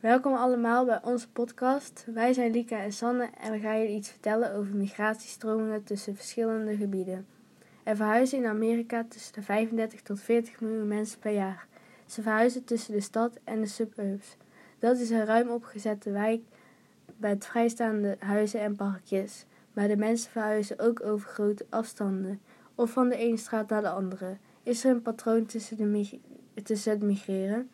Welkom allemaal bij onze podcast. Wij zijn Lika en Sanne en we gaan jullie iets vertellen over migratiestromingen tussen verschillende gebieden. Er verhuizen in Amerika tussen de 35 tot 40 miljoen mensen per jaar. Ze verhuizen tussen de stad en de suburbs. Dat is een ruim opgezette wijk met vrijstaande huizen en parkjes. Maar de mensen verhuizen ook over grote afstanden of van de ene straat naar de andere. Is er een patroon tussen, de tussen het migreren?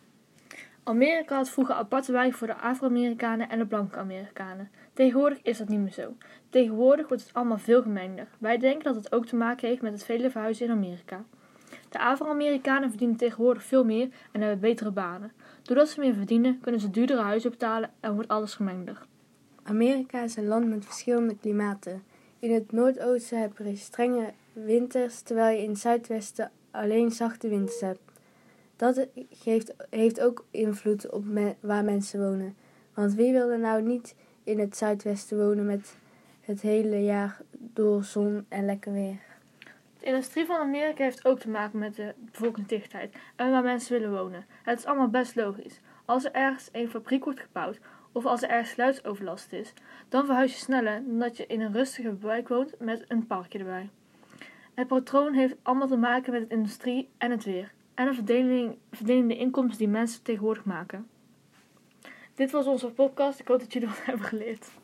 Amerika had vroeger aparte wijken voor de Afro-Amerikanen en de blanke Amerikanen. Tegenwoordig is dat niet meer zo. Tegenwoordig wordt het allemaal veel gemengder. Wij denken dat het ook te maken heeft met het vele verhuizen in Amerika. De Afro-Amerikanen verdienen tegenwoordig veel meer en hebben betere banen. Doordat ze meer verdienen, kunnen ze duurdere huizen betalen en wordt alles gemengder. Amerika is een land met verschillende klimaten. In het Noordoosten heb je strenge winters, terwijl je in het Zuidwesten alleen zachte winters hebt. Dat geeft, heeft ook invloed op waar mensen wonen. Want wie wil er nou niet in het Zuidwesten wonen met het hele jaar door zon en lekker weer? De industrie van Amerika heeft ook te maken met de bevolkingsdichtheid en waar mensen willen wonen. Het is allemaal best logisch. Als er ergens een fabriek wordt gebouwd of als er ergens is, dan verhuis je sneller dan dat je in een rustige wijk woont met een parkje erbij. Het patroon heeft allemaal te maken met de industrie en het weer en de verdeling, verdelende inkomsten die mensen tegenwoordig maken. Dit was onze podcast. Ik hoop dat jullie wat hebben geleerd.